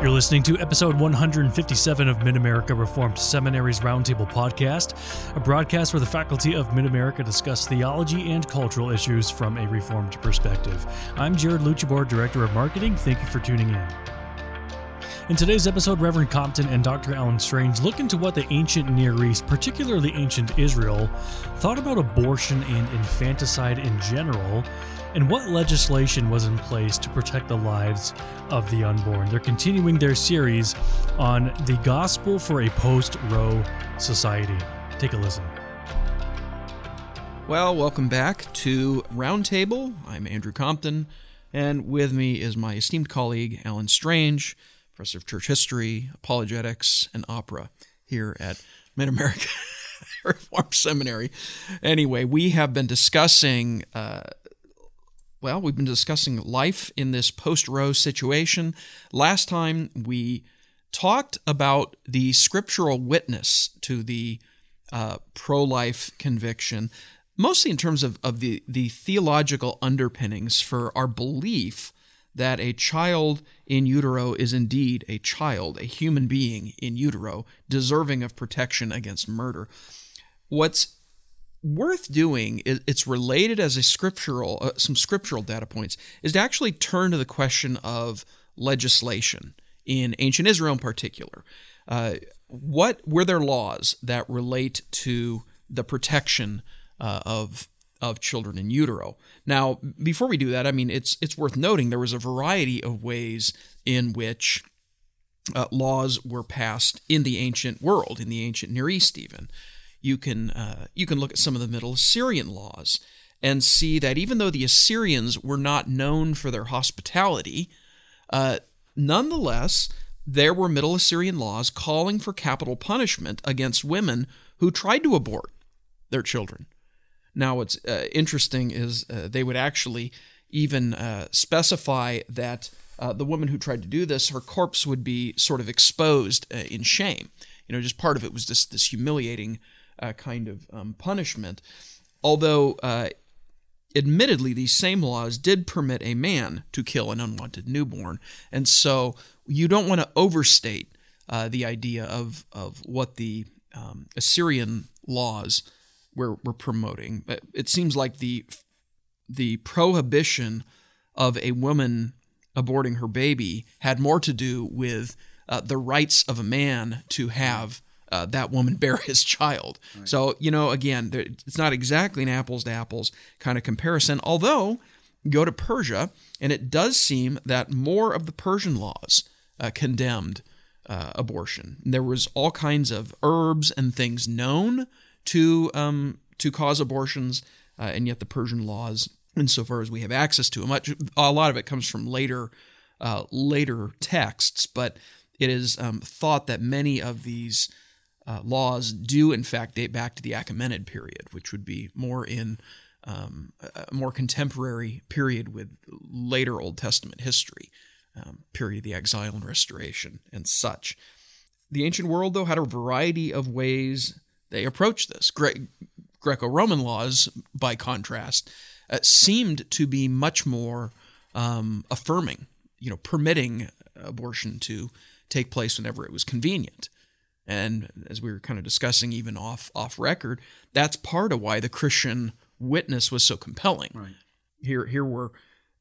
You're listening to episode 157 of Mid America Reformed Seminary's Roundtable Podcast, a broadcast where the faculty of Mid America discuss theology and cultural issues from a Reformed perspective. I'm Jared Luchabor, Director of Marketing. Thank you for tuning in. In today's episode, Reverend Compton and Dr. Alan Strange look into what the ancient Near East, particularly ancient Israel, thought about abortion and infanticide in general, and what legislation was in place to protect the lives of the unborn. They're continuing their series on the gospel for a post Roe society. Take a listen. Well, welcome back to Roundtable. I'm Andrew Compton, and with me is my esteemed colleague, Alan Strange, professor of church history, apologetics, and opera here at Mid America Reformed Seminary. Anyway, we have been discussing. Uh, well, we've been discussing life in this post Roe situation. Last time we talked about the scriptural witness to the uh, pro life conviction, mostly in terms of, of the, the theological underpinnings for our belief that a child in utero is indeed a child, a human being in utero, deserving of protection against murder. What's worth doing it's related as a scriptural uh, some scriptural data points is to actually turn to the question of legislation in ancient israel in particular. Uh, what were there laws that relate to the protection uh, of of children in utero? Now before we do that i mean it's it's worth noting there was a variety of ways in which uh, laws were passed in the ancient world in the ancient near east even you can uh, you can look at some of the Middle Assyrian laws and see that even though the Assyrians were not known for their hospitality, uh, nonetheless there were Middle Assyrian laws calling for capital punishment against women who tried to abort their children. Now, what's uh, interesting is uh, they would actually even uh, specify that uh, the woman who tried to do this, her corpse would be sort of exposed in shame. You know, just part of it was this this humiliating uh, kind of um, punishment. Although, uh, admittedly, these same laws did permit a man to kill an unwanted newborn. And so you don't want to overstate uh, the idea of, of what the um, Assyrian laws were, were promoting. But It seems like the, the prohibition of a woman aborting her baby had more to do with uh, the rights of a man to have uh, that woman bear his child. Right. So, you know, again, it's not exactly an apples to apples kind of comparison, although go to Persia, and it does seem that more of the Persian laws uh, condemned uh, abortion. There was all kinds of herbs and things known to um, to cause abortions, uh, and yet the Persian laws, insofar as we have access to them, much, a lot of it comes from later uh, later texts, but it is um, thought that many of these uh, laws do in fact date back to the Achaemenid period, which would be more in um, a more contemporary period with later Old Testament history, um, period of the exile and restoration and such. The ancient world, though, had a variety of ways they approached this. Gre- Greco Roman laws, by contrast, uh, seemed to be much more um, affirming, you know, permitting abortion to take place whenever it was convenient. And as we were kind of discussing even off off record, that's part of why the Christian witness was so compelling. Right. Here here were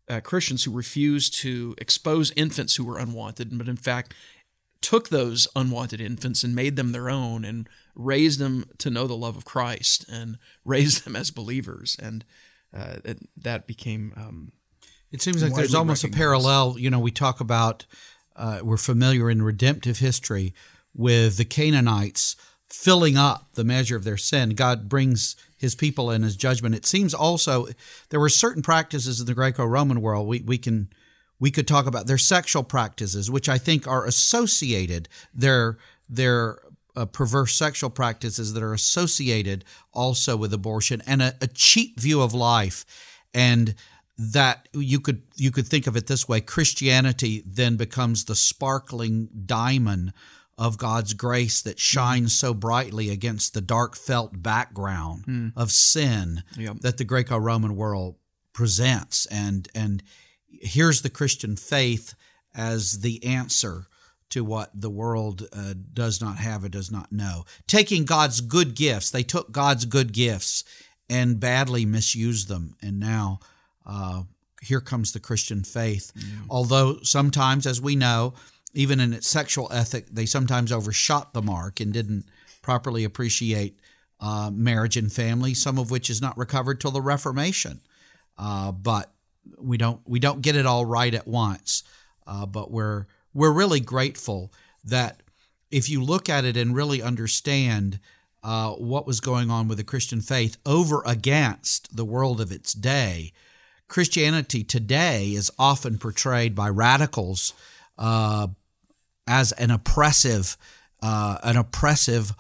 uh, Christians who refused to expose infants who were unwanted, but in fact took those unwanted infants and made them their own and raised them to know the love of Christ and raised them as believers. And uh, that became. Um, it seems like there's almost a parallel. You know, we talk about, uh, we're familiar in redemptive history with the Canaanites filling up the measure of their sin. God brings his people in his judgment. It seems also there were certain practices in the Greco-Roman world we, we can we could talk about their sexual practices, which I think are associated their their uh, perverse sexual practices that are associated also with abortion and a, a cheap view of life and that you could you could think of it this way Christianity then becomes the sparkling diamond of God's grace that shines so brightly against the dark felt background mm. of sin yep. that the Greco-Roman world presents and and here's the Christian faith as the answer to what the world uh, does not have or does not know. Taking God's good gifts, they took God's good gifts and badly misused them. And now uh, here comes the Christian faith. Yeah. Although sometimes, as we know, even in its sexual ethic, they sometimes overshot the mark and didn't properly appreciate uh, marriage and family, some of which is not recovered till the Reformation. Uh, but we don't we don't get it all right at once. Uh, but we're we're really grateful that if you look at it and really understand uh, what was going on with the Christian faith over against the world of its day, Christianity today is often portrayed by radicals uh, as an oppressive, uh, an oppressive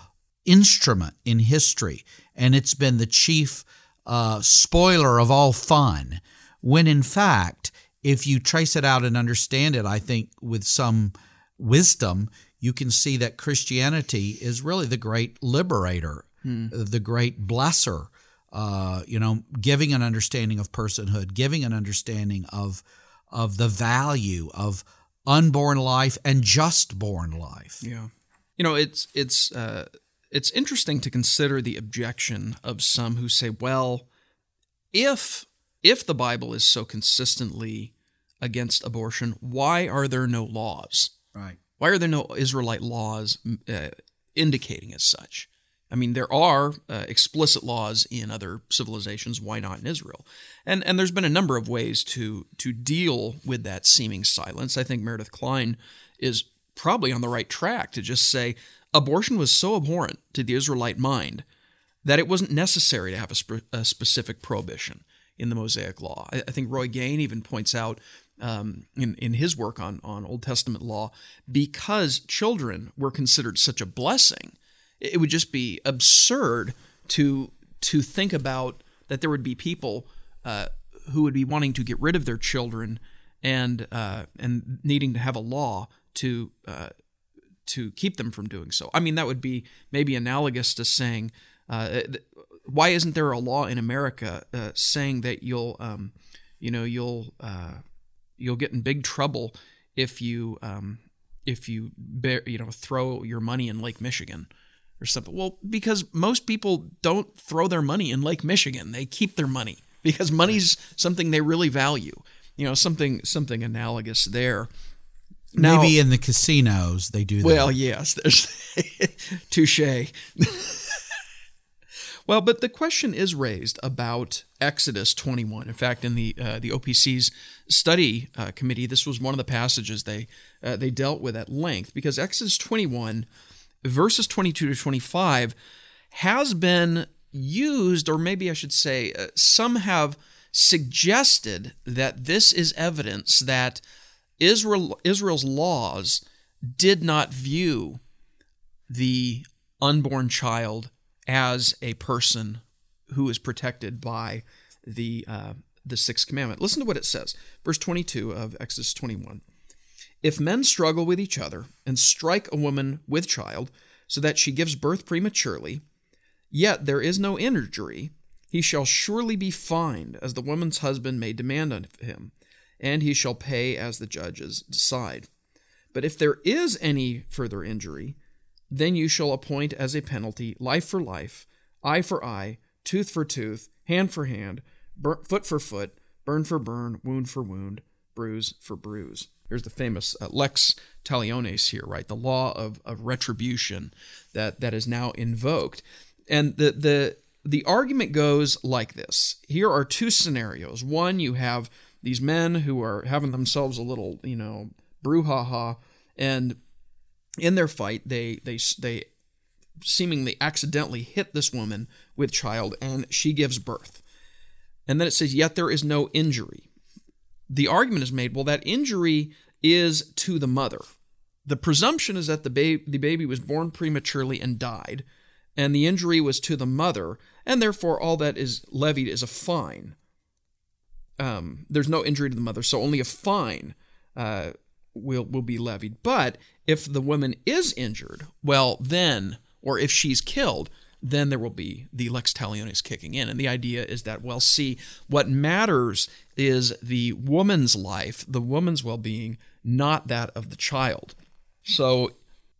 instrument in history, and it's been the chief uh, spoiler of all fun. When in fact, if you trace it out and understand it, I think with some wisdom, you can see that Christianity is really the great liberator, hmm. the great blesser. Uh, you know, giving an understanding of personhood, giving an understanding of of the value of unborn life and just born life. Yeah, you know, it's it's uh, it's interesting to consider the objection of some who say, well, if if the Bible is so consistently against abortion, why are there no laws? Right. Why are there no Israelite laws uh, indicating as such? I mean, there are uh, explicit laws in other civilizations. Why not in Israel? And and there's been a number of ways to to deal with that seeming silence. I think Meredith Kline is probably on the right track to just say abortion was so abhorrent to the Israelite mind that it wasn't necessary to have a, spe- a specific prohibition in the Mosaic Law. I, I think Roy Gane even points out um, in, in his work on, on Old Testament law, because children were considered such a blessing, it would just be absurd to to think about that there would be people uh, who would be wanting to get rid of their children and uh, and needing to have a law to uh, to keep them from doing so. I mean, that would be maybe analogous to saying, uh, why isn't there a law in America uh, saying that you'll, um, you know, you'll uh, you'll get in big trouble if you um, if you bear, you know throw your money in Lake Michigan or something. Well, because most people don't throw their money in Lake Michigan; they keep their money because money's something they really value. You know, something something analogous there. Now, Maybe in the casinos they do that. Well, yes, there's touche. well, but the question is raised about Exodus 21. In fact, in the uh, the OPC's study uh, committee, this was one of the passages they uh, they dealt with at length because Exodus 21, verses 22 to 25, has been used, or maybe I should say, uh, some have suggested that this is evidence that Israel Israel's laws did not view the unborn child as a person who is protected by the uh, the sixth commandment. Listen to what it says, verse 22 of Exodus 21. If men struggle with each other and strike a woman with child, so that she gives birth prematurely, yet there is no injury, he shall surely be fined, as the woman's husband may demand of him and he shall pay as the judges decide. But if there is any further injury, then you shall appoint as a penalty life for life, eye for eye, tooth for tooth, hand for hand, foot for foot, burn for burn, wound for wound, bruise for bruise. Here's the famous uh, lex talionis here, right? The law of, of retribution that, that is now invoked. And the, the, the argument goes like this here are two scenarios. One, you have these men who are having themselves a little, you know, brouhaha, and in their fight, they they they seemingly accidentally hit this woman with child, and she gives birth. And then it says, yet there is no injury. The argument is made, well, that injury is to the mother. The presumption is that the, ba- the baby was born prematurely and died, and the injury was to the mother, and therefore all that is levied is a fine um, there's no injury to the mother, so only a fine uh, will will be levied. But if the woman is injured, well, then, or if she's killed, then there will be the lex talionis kicking in. And the idea is that, well, see, what matters is the woman's life, the woman's well being, not that of the child. So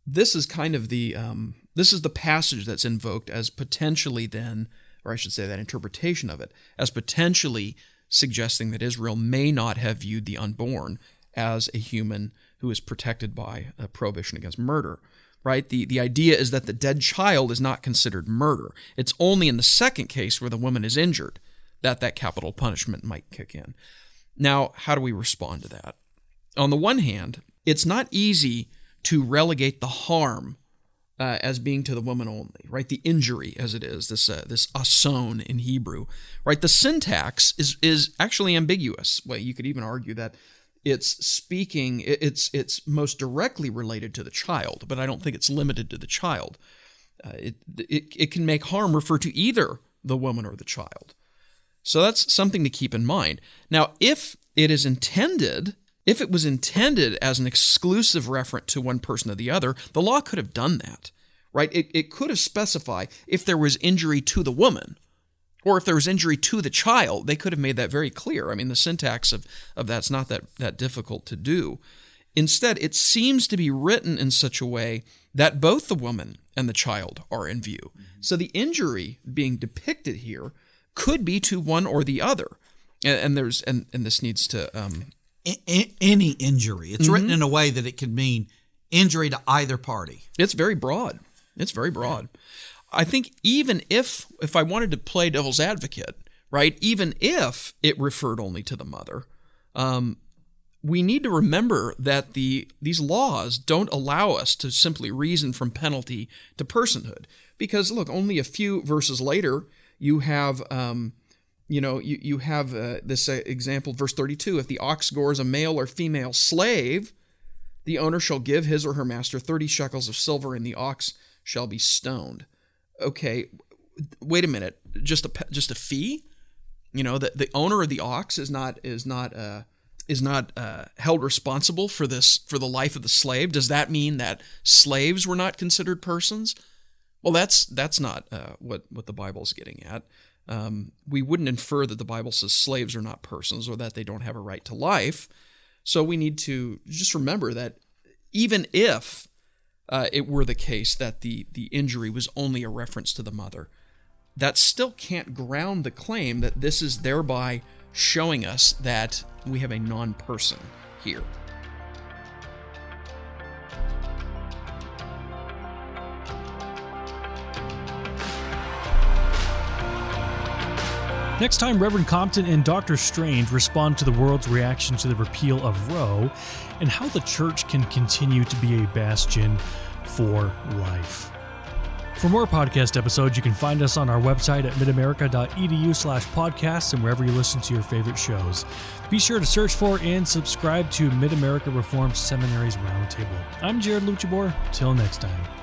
this is kind of the um, this is the passage that's invoked as potentially then, or I should say that interpretation of it as potentially suggesting that Israel may not have viewed the unborn as a human who is protected by a prohibition against murder. Right? The, the idea is that the dead child is not considered murder. It's only in the second case where the woman is injured that that capital punishment might kick in. Now, how do we respond to that? On the one hand, it's not easy to relegate the harm uh, as being to the woman only, right? The injury, as it is, this uh, this ason in Hebrew, right? The syntax is is actually ambiguous. Well, you could even argue that it's speaking, it's it's most directly related to the child, but I don't think it's limited to the child. Uh, it, it it can make harm refer to either the woman or the child. So that's something to keep in mind. Now, if it is intended if it was intended as an exclusive referent to one person or the other, the law could have done that, right? It, it could have specified if there was injury to the woman or if there was injury to the child, they could have made that very clear. I mean, the syntax of, of that's not that, that difficult to do. Instead, it seems to be written in such a way that both the woman and the child are in view. So the injury being depicted here could be to one or the other. And, and there's and, and this needs to um, any injury. It's mm-hmm. written in a way that it could mean injury to either party. It's very broad. It's very broad. I think even if if I wanted to play devil's advocate, right? Even if it referred only to the mother, um, we need to remember that the these laws don't allow us to simply reason from penalty to personhood. Because look, only a few verses later, you have um, you know, you, you have uh, this uh, example, verse 32 if the ox gores a male or female slave, the owner shall give his or her master 30 shekels of silver, and the ox shall be stoned. Okay, wait a minute. Just a just a fee? You know, the, the owner of the ox is not is not uh, is not uh, held responsible for this for the life of the slave. Does that mean that slaves were not considered persons? Well, that's that's not uh, what what the Bible is getting at um, we wouldn't infer that the Bible says slaves are not persons or that they don't have a right to life. So we need to just remember that even if uh, it were the case that the, the injury was only a reference to the mother, that still can't ground the claim that this is thereby showing us that we have a non person here. Next time, Reverend Compton and Dr. Strange respond to the world's reaction to the repeal of Roe and how the church can continue to be a bastion for life. For more podcast episodes, you can find us on our website at midamerica.edu slash podcasts and wherever you listen to your favorite shows. Be sure to search for and subscribe to Mid America Reformed Seminary's Roundtable. I'm Jared Luchabor. Till next time.